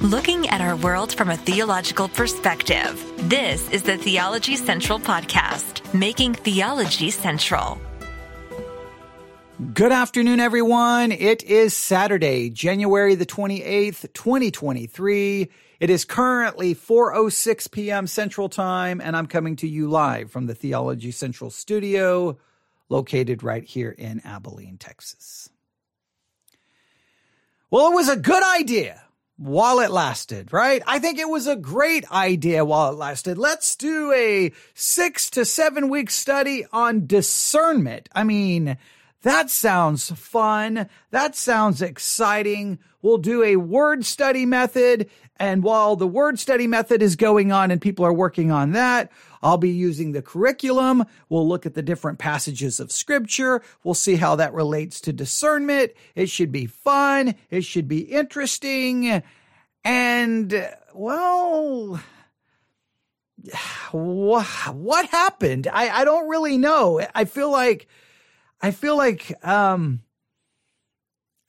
looking at our world from a theological perspective. This is the Theology Central Podcast, making theology central. Good afternoon, everyone. It is Saturday, January the 28th, 2023. It is currently 4.06 p.m. Central Time, and I'm coming to you live from the Theology Central studio located right here in Abilene, Texas. Well, it was a good idea while it lasted, right? I think it was a great idea while it lasted. Let's do a six to seven week study on discernment. I mean, that sounds fun. That sounds exciting. We'll do a word study method. And while the word study method is going on and people are working on that, I'll be using the curriculum. We'll look at the different passages of scripture. We'll see how that relates to discernment. It should be fun. It should be interesting. And, well, what happened? I, I don't really know. I feel like, I feel like, um,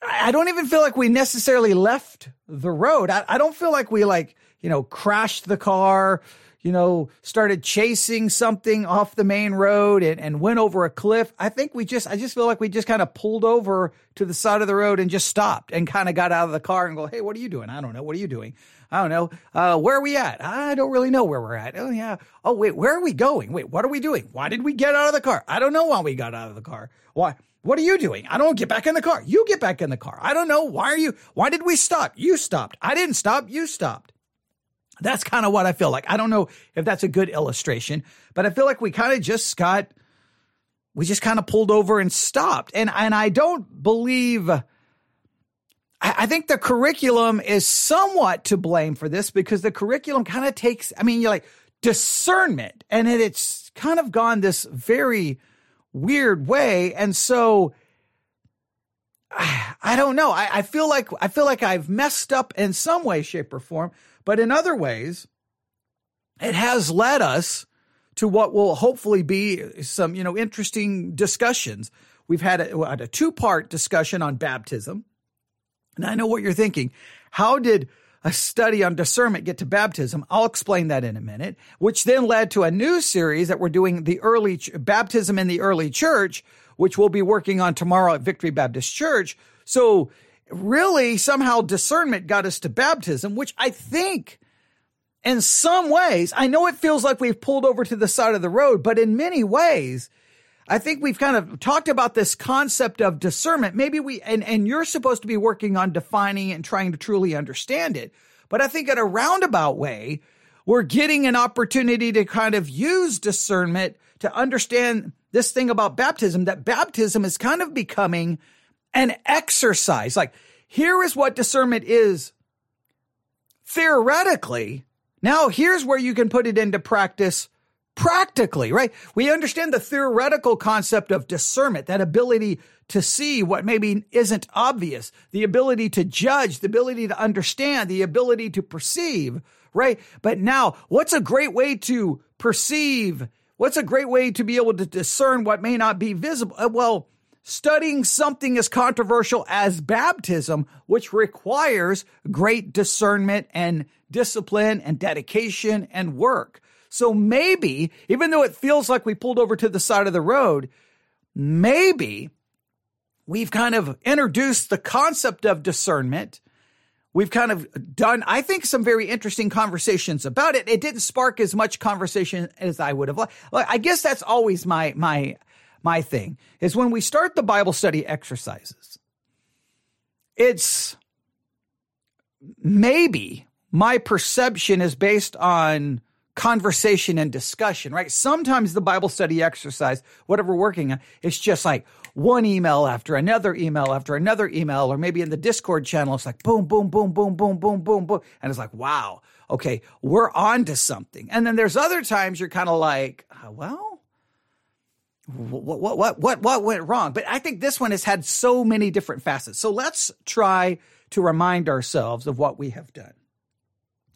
I don't even feel like we necessarily left the road. I, I don't feel like we like, you know, crashed the car, you know, started chasing something off the main road and, and went over a cliff. I think we just, I just feel like we just kind of pulled over to the side of the road and just stopped and kind of got out of the car and go, Hey, what are you doing? I don't know. What are you doing? I don't know. Uh, where are we at? I don't really know where we're at. Oh, yeah. Oh, wait, where are we going? Wait, what are we doing? Why did we get out of the car? I don't know why we got out of the car. Why? What are you doing? I don't get back in the car. You get back in the car. I don't know. Why are you? Why did we stop? You stopped. I didn't stop. You stopped. That's kind of what I feel like. I don't know if that's a good illustration, but I feel like we kind of just got, we just kind of pulled over and stopped. And, and I don't believe, I, I think the curriculum is somewhat to blame for this because the curriculum kind of takes, I mean, you're like discernment and it, it's kind of gone this very weird way. And so, I don't know. I, I, feel like I feel like I've messed up in some way, shape, or form but in other ways, it has led us to what will hopefully be some, you know, interesting discussions. We've had a, a two part discussion on baptism. And I know what you're thinking. How did a study on discernment get to baptism? I'll explain that in a minute, which then led to a new series that we're doing the early ch- baptism in the early church, which we'll be working on tomorrow at Victory Baptist Church. So really somehow discernment got us to baptism, which I think in some ways, I know it feels like we've pulled over to the side of the road, but in many ways, I think we've kind of talked about this concept of discernment. Maybe we, and, and you're supposed to be working on defining and trying to truly understand it. But I think in a roundabout way, we're getting an opportunity to kind of use discernment to understand this thing about baptism, that baptism is kind of becoming an exercise. Like, here is what discernment is theoretically. Now, here's where you can put it into practice practically, right? We understand the theoretical concept of discernment, that ability to see what maybe isn't obvious, the ability to judge, the ability to understand, the ability to perceive, right? But now, what's a great way to perceive? What's a great way to be able to discern what may not be visible? Uh, well, studying something as controversial as baptism, which requires great discernment and discipline and dedication and work. So maybe, even though it feels like we pulled over to the side of the road, maybe we've kind of introduced the concept of discernment. We've kind of done, I think, some very interesting conversations about it. It didn't spark as much conversation as I would have liked. I guess that's always my, my, my thing is when we start the Bible study exercises, it's maybe my perception is based on conversation and discussion, right? Sometimes the Bible study exercise, whatever we're working on, it's just like one email after another email after another email, or maybe in the Discord channel, it's like boom, boom, boom, boom, boom, boom, boom, boom. And it's like, wow, okay, we're on to something. And then there's other times you're kind of like, uh, well, what, what, what, what, what went wrong? But I think this one has had so many different facets. So let's try to remind ourselves of what we have done.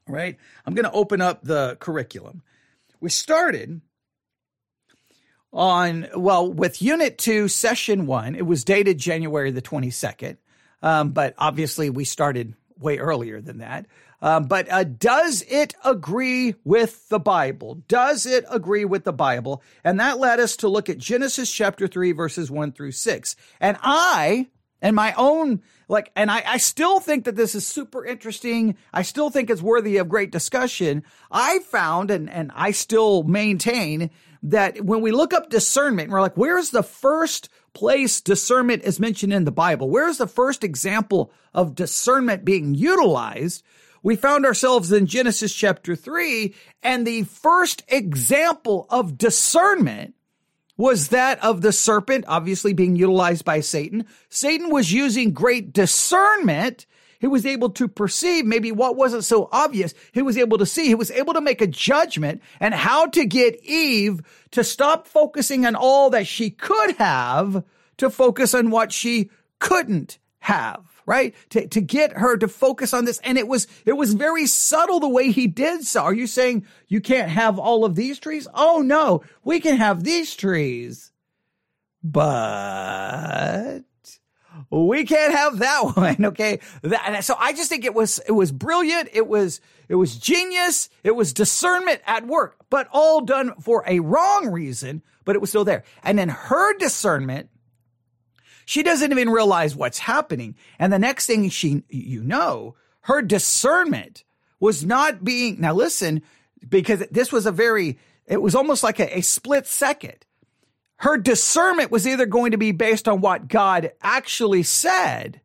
Right. I'm going to open up the curriculum. We started on, well, with unit two, session one. It was dated January the 22nd. Um, but obviously we started way earlier than that. Um, but uh, does it agree with the Bible? Does it agree with the Bible? And that led us to look at Genesis chapter 3, verses 1 through 6. And I, and my own, like, and I, I still think that this is super interesting. I still think it's worthy of great discussion. I found, and, and I still maintain, that when we look up discernment, we're like, where's the first place discernment is mentioned in the Bible? Where's the first example of discernment being utilized? We found ourselves in Genesis chapter 3, and the first example of discernment was that of the serpent, obviously being utilized by Satan. Satan was using great discernment he was able to perceive maybe what wasn't so obvious. He was able to see. He was able to make a judgment and how to get Eve to stop focusing on all that she could have to focus on what she couldn't have right? To, to get her to focus on this. And it was, it was very subtle the way he did so. Are you saying you can't have all of these trees? Oh no, we can have these trees. But we can't have that one. Okay. That, so I just think it was, it was brilliant. It was, it was genius. It was discernment at work, but all done for a wrong reason, but it was still there. And then her discernment, she doesn't even realize what's happening. And the next thing she, you know, her discernment was not being, now listen, because this was a very, it was almost like a, a split second her discernment was either going to be based on what God actually said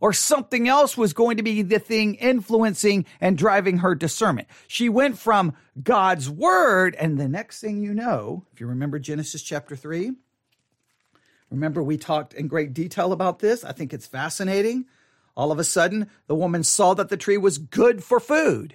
or something else was going to be the thing influencing and driving her discernment. She went from God's word, and the next thing you know, if you remember Genesis chapter 3, remember we talked in great detail about this. I think it's fascinating. All of a sudden, the woman saw that the tree was good for food.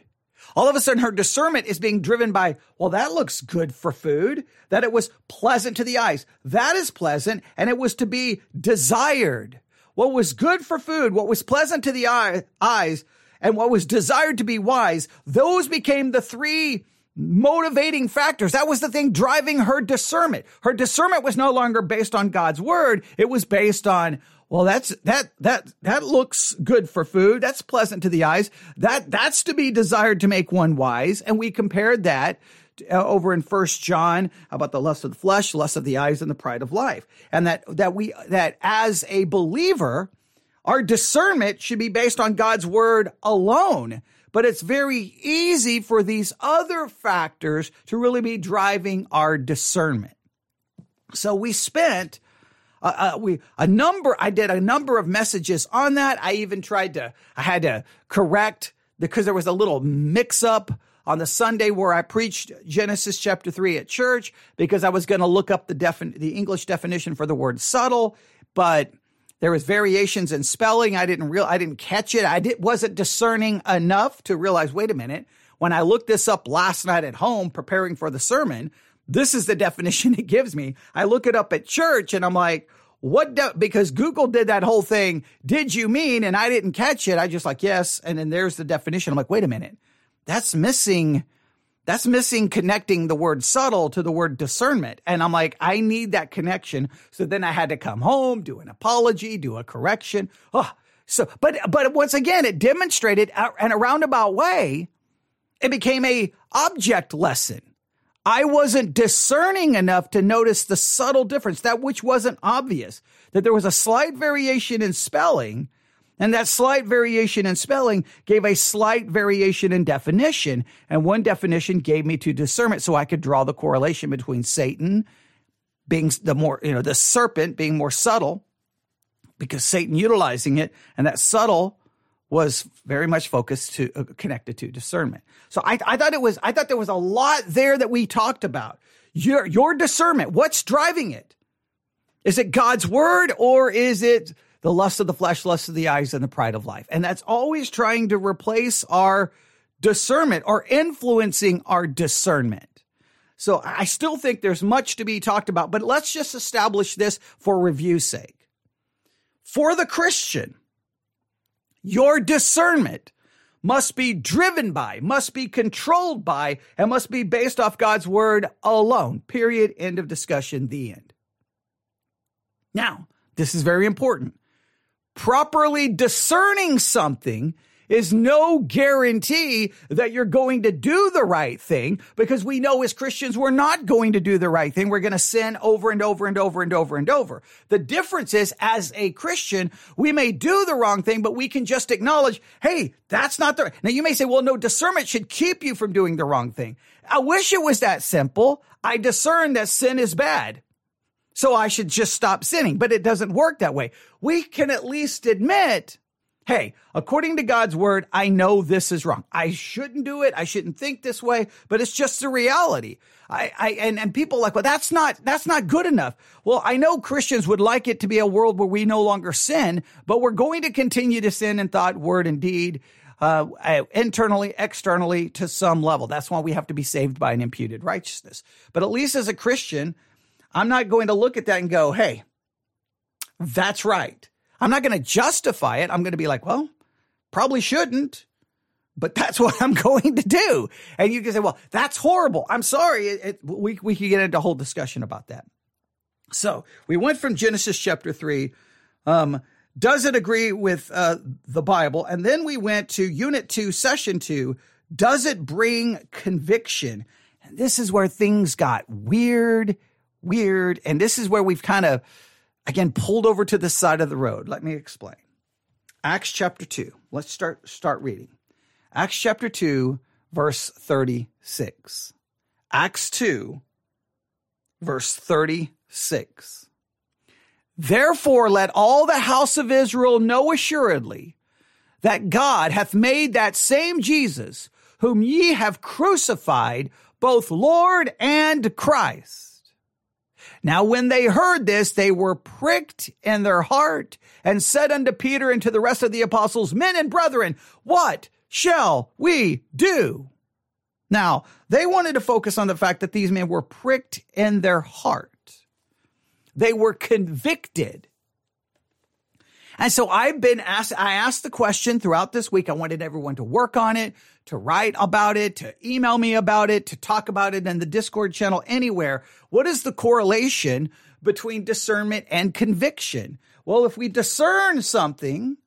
All of a sudden, her discernment is being driven by, well, that looks good for food, that it was pleasant to the eyes. That is pleasant, and it was to be desired. What was good for food, what was pleasant to the eye, eyes, and what was desired to be wise, those became the three motivating factors. That was the thing driving her discernment. Her discernment was no longer based on God's word. It was based on, well, that's, that, that, that looks good for food. That's pleasant to the eyes. That, that's to be desired to make one wise. And we compared that uh, over in first John about the lust of the flesh, lust of the eyes and the pride of life. And that, that we, that as a believer, our discernment should be based on God's word alone. But it's very easy for these other factors to really be driving our discernment. So we spent uh, uh, we a number. I did a number of messages on that. I even tried to. I had to correct because there was a little mix up on the Sunday where I preached Genesis chapter three at church because I was going to look up the defin- the English definition for the word subtle, but there was variations in spelling. I didn't real I didn't catch it. I did, wasn't discerning enough to realize. Wait a minute. When I looked this up last night at home preparing for the sermon, this is the definition it gives me. I look it up at church and I'm like, what de-? because Google did that whole thing. Did you mean? And I didn't catch it. I just like, yes. And then there's the definition. I'm like, wait a minute. That's missing. That's missing connecting the word subtle to the word discernment. And I'm like, I need that connection. So then I had to come home, do an apology, do a correction. Oh, so, but, but once again, it demonstrated in a roundabout way, it became a object lesson I wasn't discerning enough to notice the subtle difference, that which wasn't obvious, that there was a slight variation in spelling, and that slight variation in spelling gave a slight variation in definition. And one definition gave me to discernment so I could draw the correlation between Satan being the more, you know, the serpent being more subtle because Satan utilizing it, and that subtle was very much focused to uh, connected to discernment. So I, I thought it was I thought there was a lot there that we talked about. Your your discernment, what's driving it? Is it God's word or is it the lust of the flesh, lust of the eyes, and the pride of life? And that's always trying to replace our discernment or influencing our discernment. So I still think there's much to be talked about, but let's just establish this for review's sake. For the Christian, your discernment must be driven by, must be controlled by, and must be based off God's word alone. Period. End of discussion. The end. Now, this is very important. Properly discerning something is no guarantee that you're going to do the right thing because we know as Christians we're not going to do the right thing. We're going to sin over and over and over and over and over. The difference is as a Christian, we may do the wrong thing, but we can just acknowledge, hey, that's not the, now you may say, well, no, discernment should keep you from doing the wrong thing. I wish it was that simple. I discern that sin is bad. So I should just stop sinning, but it doesn't work that way. We can at least admit, hey, according to God's word, I know this is wrong. I shouldn't do it. I shouldn't think this way, but it's just the reality. I, I, and, and people like, well, that's not, that's not good enough. Well, I know Christians would like it to be a world where we no longer sin, but we're going to continue to sin in thought, word, and deed. Uh, uh internally, externally, to some level. That's why we have to be saved by an imputed righteousness. But at least as a Christian, I'm not going to look at that and go, hey, that's right. I'm not going to justify it. I'm going to be like, well, probably shouldn't, but that's what I'm going to do. And you can say, well, that's horrible. I'm sorry. It, it, we, we could get into a whole discussion about that. So we went from Genesis chapter three. Um, does it agree with uh, the Bible? And then we went to unit two, session two. Does it bring conviction? And this is where things got weird weird. And this is where we've kind of, again, pulled over to the side of the road. Let me explain. Acts chapter 2. Let's start, start reading. Acts chapter 2, verse 36. Acts 2, verse 36. Therefore, let all the house of Israel know assuredly that God hath made that same Jesus, whom ye have crucified, both Lord and Christ. Now, when they heard this, they were pricked in their heart and said unto Peter and to the rest of the apostles, Men and brethren, what shall we do? Now, they wanted to focus on the fact that these men were pricked in their heart. They were convicted. And so I've been asked, I asked the question throughout this week. I wanted everyone to work on it to write about it, to email me about it, to talk about it in the Discord channel, anywhere. What is the correlation between discernment and conviction? Well, if we discern something,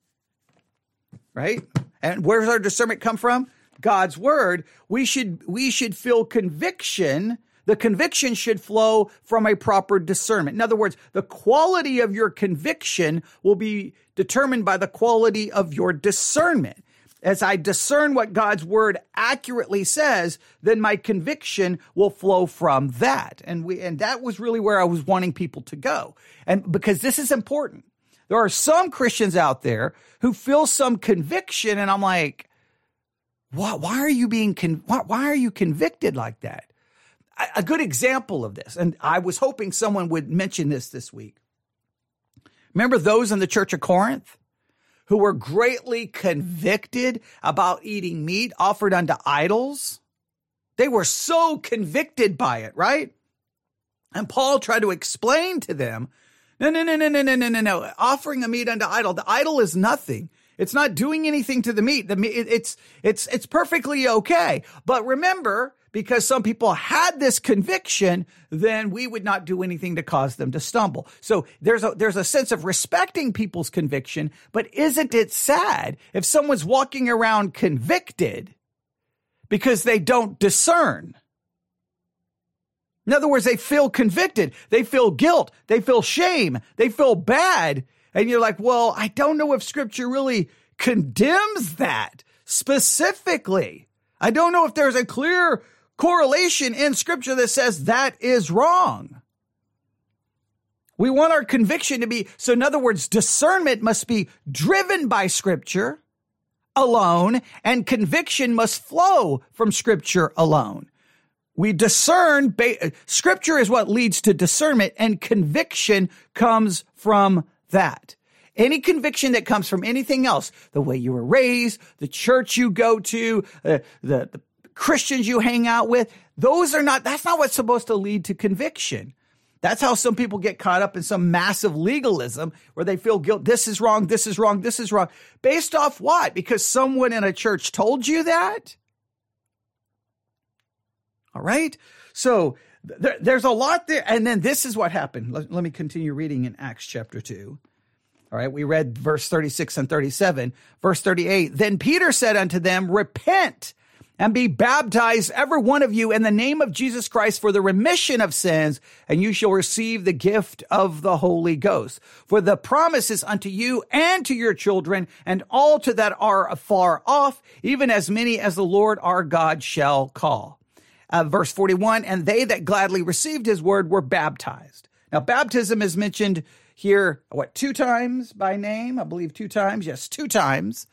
right? And where does our discernment come from? God's word. We should, we should feel conviction. The conviction should flow from a proper discernment. In other words, the quality of your conviction will be determined by the quality of your discernment as I discern what God's word accurately says, then my conviction will flow from that. And we, and that was really where I was wanting people to go. And because this is important. There are some Christians out there who feel some conviction and I'm like, why, why are you being, con- why, why are you convicted like that? A, good example of this, and I was hoping someone would mention this this week. Remember those in the church of Corinth? who were greatly convicted about eating meat offered unto idols. They were so convicted by it, right? And Paul tried to explain to them, no, no, no, no, no, no, no, no, no. Offering a meat unto idol, the idol is nothing. It's not doing anything to the meat. The meat, it's, it's, it's perfectly okay. But remember, because some people had this conviction, then we would not do anything to cause them to stumble. So there's a, there's a sense of respecting people's conviction, but isn't it sad if someone's walking around convicted because they don't discern? In other words, they feel convicted. They feel guilt. They feel shame. They feel bad. And you're like, well, I don't know if scripture really condemns that specifically. I don't know if there's a clear correlation in scripture that says that is wrong. We want our conviction to be, so in other words, discernment must be driven by scripture alone and conviction must flow from scripture alone. We discern, scripture is what leads to discernment and conviction comes from that. Any conviction that comes from anything else, the way you were raised, the church you go to, uh, the, the Christians you hang out with, those are not, that's not what's supposed to lead to conviction. That's how some people get caught up in some massive legalism where they feel guilt. This is wrong. This is wrong. This is wrong. Based off what? Because someone in a church told you that? All right. So there, there's a lot there. And then this is what happened. Let, let me continue reading in Acts chapter 2. All right, we read verse 36 and 37. Verse 38 Then Peter said unto them, Repent and be baptized, every one of you, in the name of Jesus Christ for the remission of sins, and you shall receive the gift of the Holy Ghost. For the promise is unto you and to your children, and all to that are afar off, even as many as the Lord our God shall call. Uh, verse 41 And they that gladly received his word were baptized. Now, baptism is mentioned here, what, two times by name? I believe two times. Yes, two times.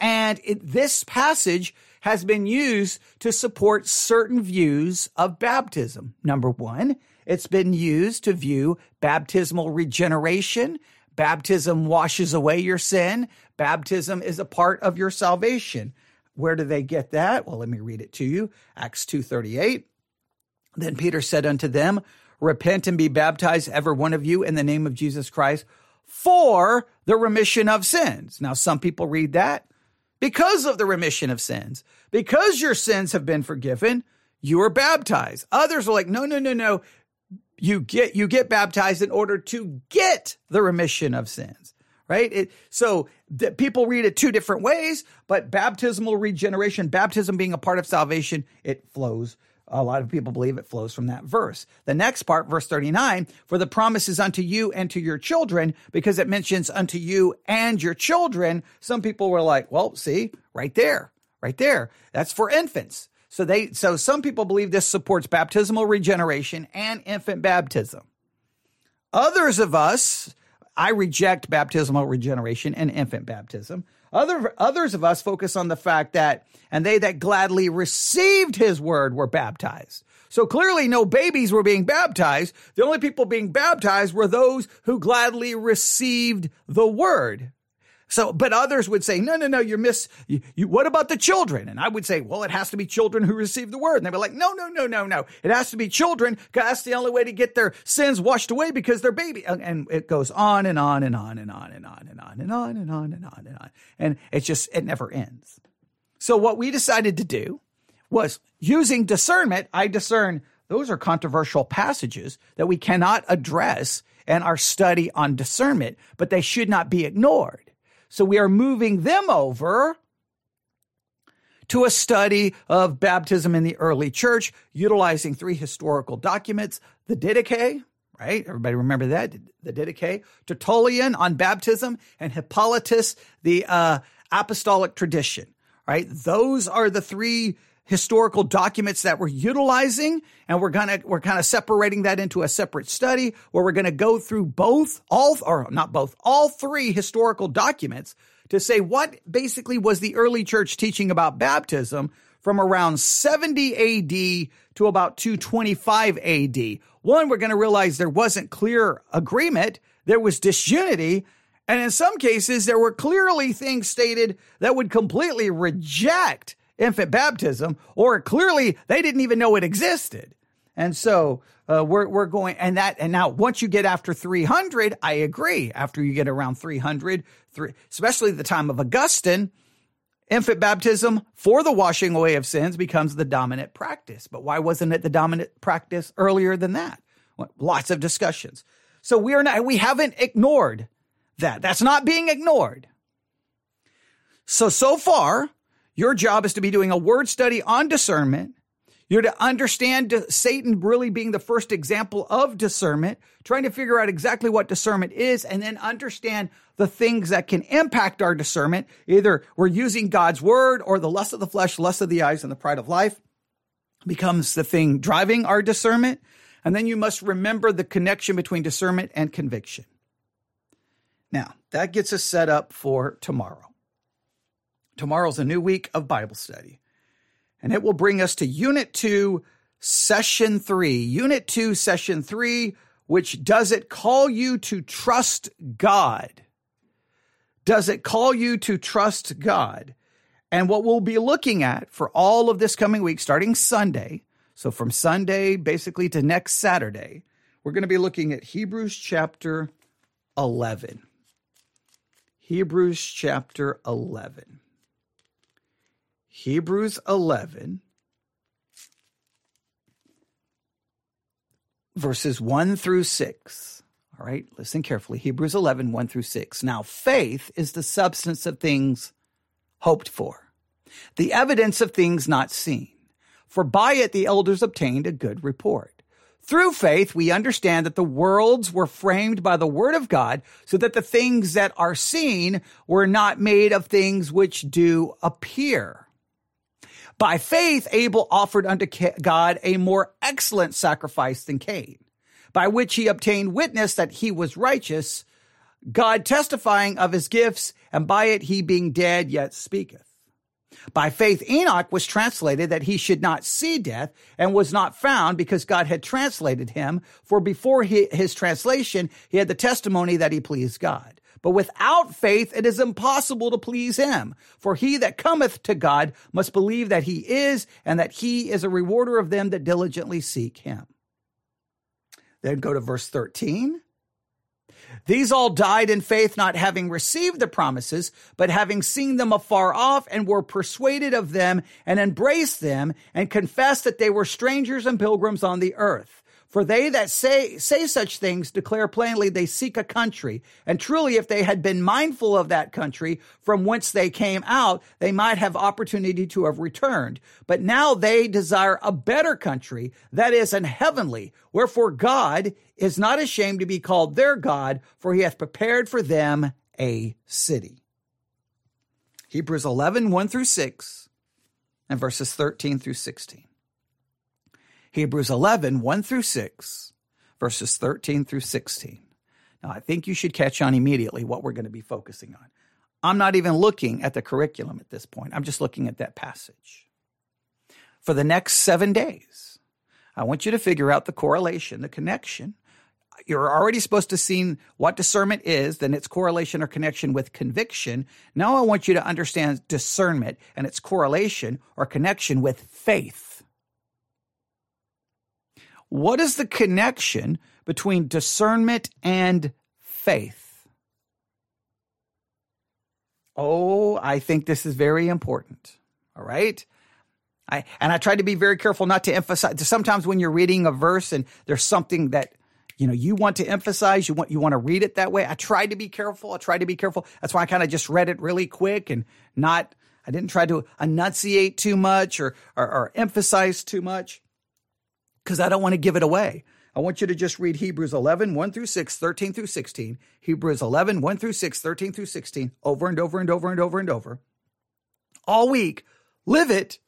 And it, this passage has been used to support certain views of baptism. Number one, it's been used to view baptismal regeneration. Baptism washes away your sin. Baptism is a part of your salvation. Where do they get that? Well, let me read it to you. Acts 2:38. Then Peter said unto them, Repent and be baptized, every one of you, in the name of Jesus Christ for the remission of sins. Now, some people read that because of the remission of sins, because your sins have been forgiven, you are baptized. Others are like, no, no, no, no. You get you get baptized in order to get the remission of sins, right? It, so people read it two different ways, but baptismal regeneration, baptism being a part of salvation, it flows a lot of people believe it flows from that verse. The next part, verse 39, for the promise is unto you and to your children, because it mentions unto you and your children. Some people were like, well, see, right there, right there. That's for infants. So they, so some people believe this supports baptismal regeneration and infant baptism. Others of us, I reject baptismal regeneration and infant baptism. Other, others of us focus on the fact that, and they that gladly received his word were baptized. So clearly no babies were being baptized. The only people being baptized were those who gladly received the word. So, but others would say, no, no, no, you're miss, you, you, what about the children? And I would say, well, it has to be children who receive the word. And they were like, no, no, no, no, no. It has to be children because that's the only way to get their sins washed away because they're baby. And, and it goes on and on and on and on and on and on and on and on and on and on. And it just, it never ends. So what we decided to do was using discernment. I discern those are controversial passages that we cannot address in our study on discernment, but they should not be ignored. So we are moving them over to a study of baptism in the early church, utilizing three historical documents the Didache, right? Everybody remember that? The Didache, Tertullian on baptism, and Hippolytus, the uh, apostolic tradition, right? Those are the three historical documents that we're utilizing and we're gonna we're kind of separating that into a separate study where we're gonna go through both all or not both all three historical documents to say what basically was the early church teaching about baptism from around 70 AD to about 225 AD. One, we're going to realize there wasn't clear agreement, there was disunity, and in some cases, there were clearly things stated that would completely reject infant baptism, or clearly they didn't even know it existed. And so uh, we're we're going and that and now once you get after 300, I agree. After you get around 300, three, especially the time of Augustine, infant baptism for the washing away of sins becomes the dominant practice. But why wasn't it the dominant practice earlier than that? Well, lots of discussions. So we are not we haven't ignored that. That's not being ignored. So so far, your job is to be doing a word study on discernment. You're to understand Satan really being the first example of discernment, trying to figure out exactly what discernment is, and then understand the things that can impact our discernment. Either we're using God's word or the lust of the flesh, lust of the eyes, and the pride of life becomes the thing driving our discernment. And then you must remember the connection between discernment and conviction. Now, that gets us set up for tomorrow. Tomorrow's a new week of Bible study, and it will bring us to Unit 2, Session 3. Unit 2, Session 3, which does it call you to trust God? Does it call you to trust God? And what we'll be looking at for all of this coming week, starting Sunday, so from Sunday basically to next Saturday, we're going to be looking at Hebrews chapter 11. Hebrews chapter 11. Hebrews 11, verses 1 through 6. All right, listen carefully. Hebrews 11, 1 through 6. Now, faith is the substance of things hoped for, the evidence of things not seen. For by it the elders obtained a good report. Through faith, we understand that the worlds were framed by the word of God, so that the things that are seen were not made of things which do appear. By faith, Abel offered unto God a more excellent sacrifice than Cain by which he obtained witness that he was righteous, God testifying of his gifts, and by it he being dead yet speaketh. By faith, Enoch was translated that he should not see death and was not found because God had translated him. For before his translation, he had the testimony that he pleased God. But without faith, it is impossible to please him. For he that cometh to God must believe that he is and that he is a rewarder of them that diligently seek him. Then go to verse 13. These all died in faith, not having received the promises, but having seen them afar off and were persuaded of them and embraced them and confessed that they were strangers and pilgrims on the earth. For they that say, say such things declare plainly they seek a country. And truly, if they had been mindful of that country from whence they came out, they might have opportunity to have returned. But now they desire a better country, that is an heavenly. Wherefore God is not ashamed to be called their God, for he hath prepared for them a city. Hebrews 11, 1 through 6, and verses 13 through 16. Hebrews 11, 1 through 6, verses 13 through 16. Now, I think you should catch on immediately what we're going to be focusing on. I'm not even looking at the curriculum at this point. I'm just looking at that passage. For the next seven days, I want you to figure out the correlation, the connection. You're already supposed to see what discernment is, then its correlation or connection with conviction. Now I want you to understand discernment and its correlation or connection with faith. What is the connection between discernment and faith? Oh, I think this is very important. All right. I, and I try to be very careful not to emphasize. Sometimes when you're reading a verse and there's something that you know you want to emphasize, you want you want to read it that way. I try to be careful. I try to be careful. That's why I kind of just read it really quick and not. I didn't try to enunciate too much or, or, or emphasize too much because I don't want to give it away. I want you to just read Hebrews 11, 1 through 6, 13 through 16. Hebrews 11, 1 through 6, 13 through 16, over and over and over and over and over. All week, live it,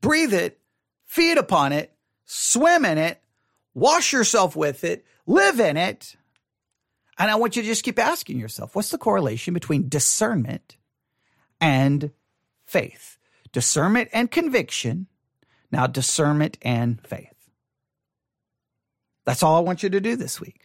breathe it, feed upon it, swim in it, wash yourself with it, live in it. And I want you to just keep asking yourself what's the correlation between discernment and faith? Discernment and conviction. Now, discernment and faith. That's all I want you to do this week.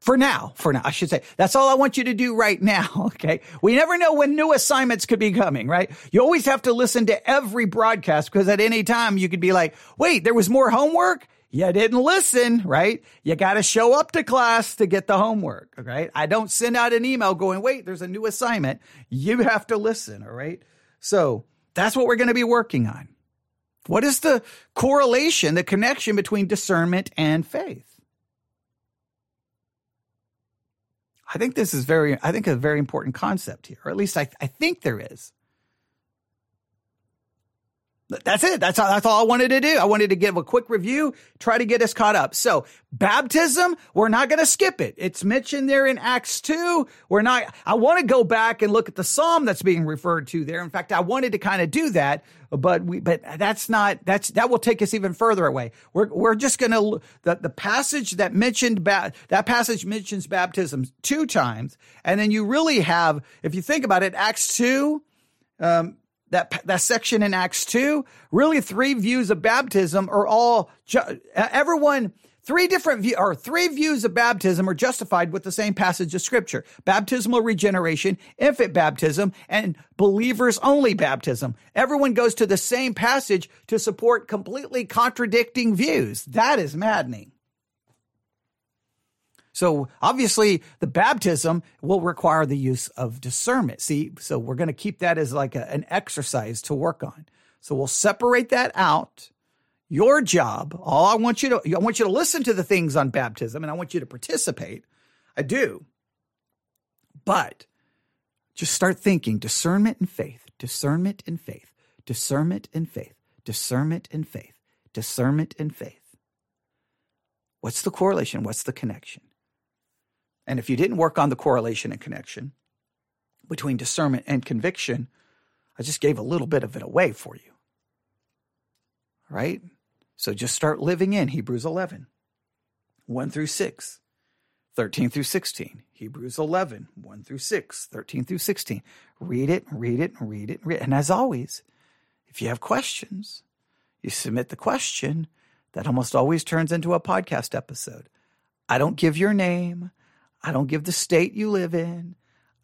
For now, for now, I should say, that's all I want you to do right now. Okay. We never know when new assignments could be coming, right? You always have to listen to every broadcast because at any time you could be like, wait, there was more homework. You didn't listen, right? You got to show up to class to get the homework. Right. I don't send out an email going, wait, there's a new assignment. You have to listen. All right. So that's what we're going to be working on. What is the correlation, the connection between discernment and faith? I think this is very, I think a very important concept here, or at least I, I think there is. That's it. That's all, that's all I wanted to do. I wanted to give a quick review, try to get us caught up. So baptism, we're not going to skip it. It's mentioned there in Acts 2. We're not, I want to go back and look at the Psalm that's being referred to there. In fact, I wanted to kind of do that, but we, but that's not, that's, that will take us even further away. We're, we're just going to, the, the passage that mentioned, ba- that passage mentions baptism two times. And then you really have, if you think about it, Acts 2, um, that that section in Acts 2, really three views of baptism are all everyone three different view or three views of baptism are justified with the same passage of scripture. Baptismal regeneration, infant baptism, and believers only baptism. Everyone goes to the same passage to support completely contradicting views. That is maddening. So obviously the baptism will require the use of discernment. See, so we're going to keep that as like a, an exercise to work on. So we'll separate that out. Your job, all I want you to, I want you to listen to the things on baptism and I want you to participate. I do. But just start thinking discernment and faith, discernment and faith, discernment and faith, discernment and faith, discernment and faith. What's the correlation? What's the connection? And if you didn't work on the correlation and connection between discernment and conviction, I just gave a little bit of it away for you. Right? So just start living in Hebrews 11, 1 through 6, 13 through 16. Hebrews 11, 1 through 6, 13 through 16. Read it, read it, read it, read it. And as always, if you have questions, you submit the question. That almost always turns into a podcast episode. I don't give your name. I don't give the state you live in.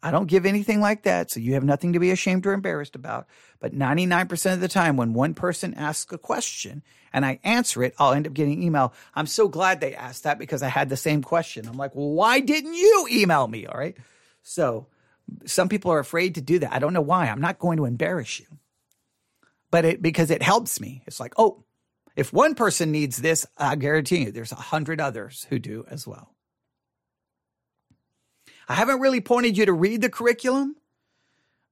I don't give anything like that. So you have nothing to be ashamed or embarrassed about. But 99% of the time, when one person asks a question and I answer it, I'll end up getting email. I'm so glad they asked that because I had the same question. I'm like, well, why didn't you email me? All right. So some people are afraid to do that. I don't know why. I'm not going to embarrass you, but it, because it helps me. It's like, oh, if one person needs this, I guarantee you there's a hundred others who do as well. I haven't really pointed you to read the curriculum.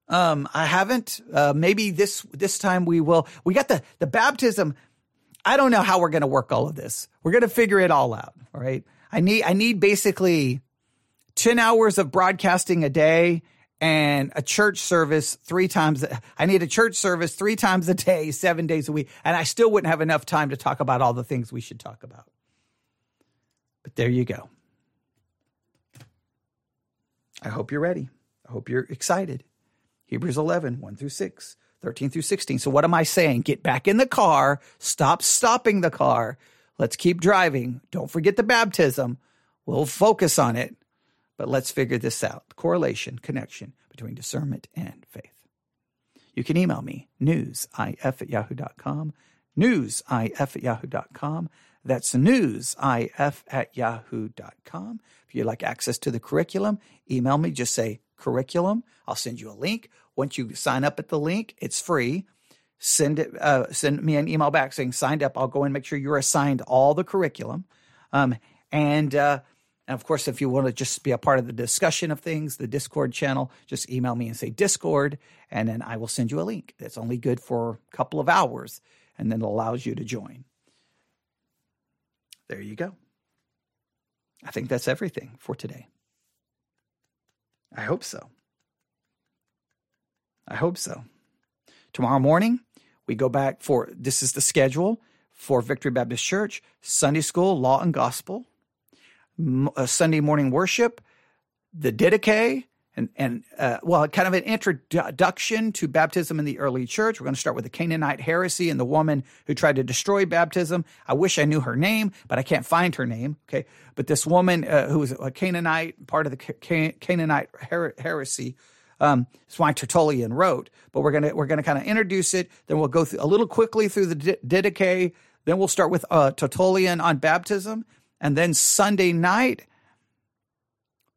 Um, I haven't. Uh, maybe this this time we will. We got the the baptism. I don't know how we're going to work all of this. We're going to figure it all out. All right. I need I need basically ten hours of broadcasting a day and a church service three times. I need a church service three times a day, seven days a week, and I still wouldn't have enough time to talk about all the things we should talk about. But there you go. I hope you're ready. I hope you're excited. Hebrews 11, 1 through 6, 13 through 16. So, what am I saying? Get back in the car, stop stopping the car. Let's keep driving. Don't forget the baptism. We'll focus on it, but let's figure this out the correlation, connection between discernment and faith. You can email me, newsif at yahoo.com, newsif at yahoo.com. That's newsif at yahoo.com. If you'd like access to the curriculum, email me. Just say curriculum. I'll send you a link. Once you sign up at the link, it's free. Send it. Uh, send me an email back saying signed up. I'll go and make sure you're assigned all the curriculum. Um, and uh, and of course, if you want to just be a part of the discussion of things, the Discord channel, just email me and say Discord, and then I will send you a link. That's only good for a couple of hours, and then it allows you to join. There you go. I think that's everything for today. I hope so. I hope so. Tomorrow morning, we go back for this is the schedule for Victory Baptist Church Sunday School, Law and Gospel, uh, Sunday morning worship, the Didache, and, and uh, well, kind of an introduction to baptism in the early church. We're going to start with the Cainite heresy and the woman who tried to destroy baptism. I wish I knew her name, but I can't find her name. Okay, but this woman uh, who was a Cainite, part of the Cainite her- heresy. Um, why Tertullian wrote, but we're gonna we're gonna kind of introduce it. Then we'll go through a little quickly through the Didache. Then we'll start with uh, Tertullian on baptism, and then Sunday night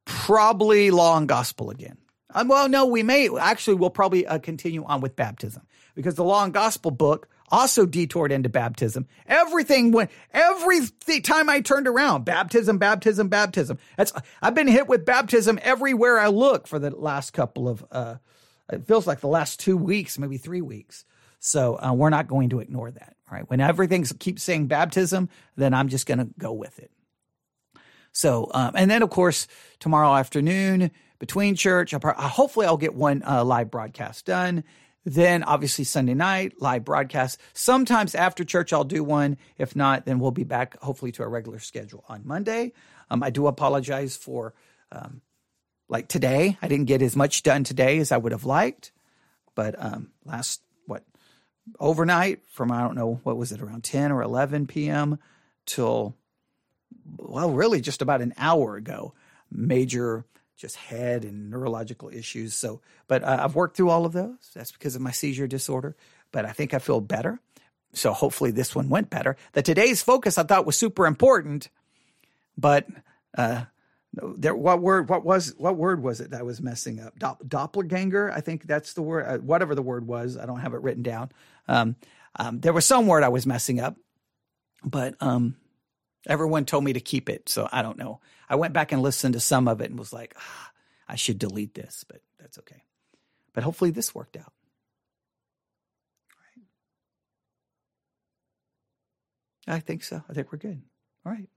probably law and gospel again. Um, well, no, we may actually we'll probably uh, continue on with baptism because the law and gospel book also detoured into baptism. Everything went every time I turned around, baptism, baptism, baptism. That's I've been hit with baptism everywhere I look for the last couple of. Uh, it feels like the last two weeks, maybe three weeks. So uh, we're not going to ignore that. Right? When everything keeps saying baptism, then I'm just going to go with it. So, um, and then of course, tomorrow afternoon between church, I'll probably, hopefully I'll get one uh, live broadcast done. Then obviously Sunday night, live broadcast. Sometimes after church, I'll do one. If not, then we'll be back hopefully to our regular schedule on Monday. Um, I do apologize for, um, like today, I didn't get as much done today as I would have liked. But um, last, what, overnight from, I don't know, what was it, around 10 or 11 p.m. till well, really just about an hour ago, major just head and neurological issues. So, but uh, I've worked through all of those. That's because of my seizure disorder. But I think I feel better. So hopefully this one went better. The today's focus I thought was super important, but uh, there, what word? What was? What word was it that I was messing up? doppelganger. I think that's the word. Uh, whatever the word was, I don't have it written down. Um, um, there was some word I was messing up, but um, Everyone told me to keep it, so I don't know. I went back and listened to some of it and was like, ah, I should delete this, but that's okay. But hopefully this worked out. I think so. I think we're good. All right.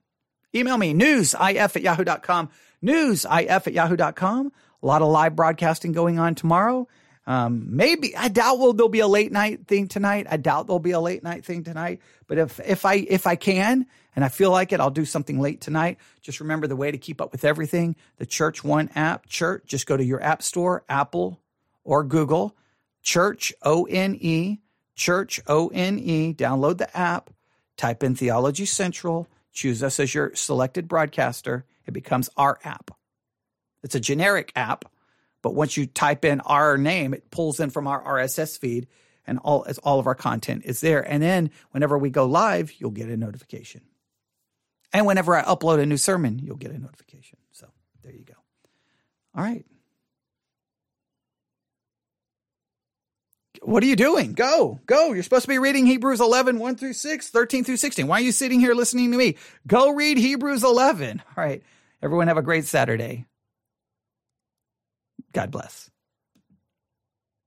Email me, newsif at yahoo.com, newsif at yahoo.com. A lot of live broadcasting going on tomorrow. Um, maybe I doubt will there'll be a late night thing tonight. I doubt there'll be a late night thing tonight. But if if I if I can and I feel like it, I'll do something late tonight. Just remember the way to keep up with everything. The Church One app, Church. Just go to your app store, Apple or Google, Church O N E, Church O N E. Download the app. Type in Theology Central. Choose us as your selected broadcaster. It becomes our app. It's a generic app but once you type in our name, it pulls in from our RSS feed and all as all of our content is there. And then whenever we go live, you'll get a notification. And whenever I upload a new sermon, you'll get a notification. So there you go. All right. What are you doing? Go, go. You're supposed to be reading Hebrews 11, 1 through 6, 13 through 16. Why are you sitting here listening to me? Go read Hebrews 11. All right. Everyone have a great Saturday. God bless.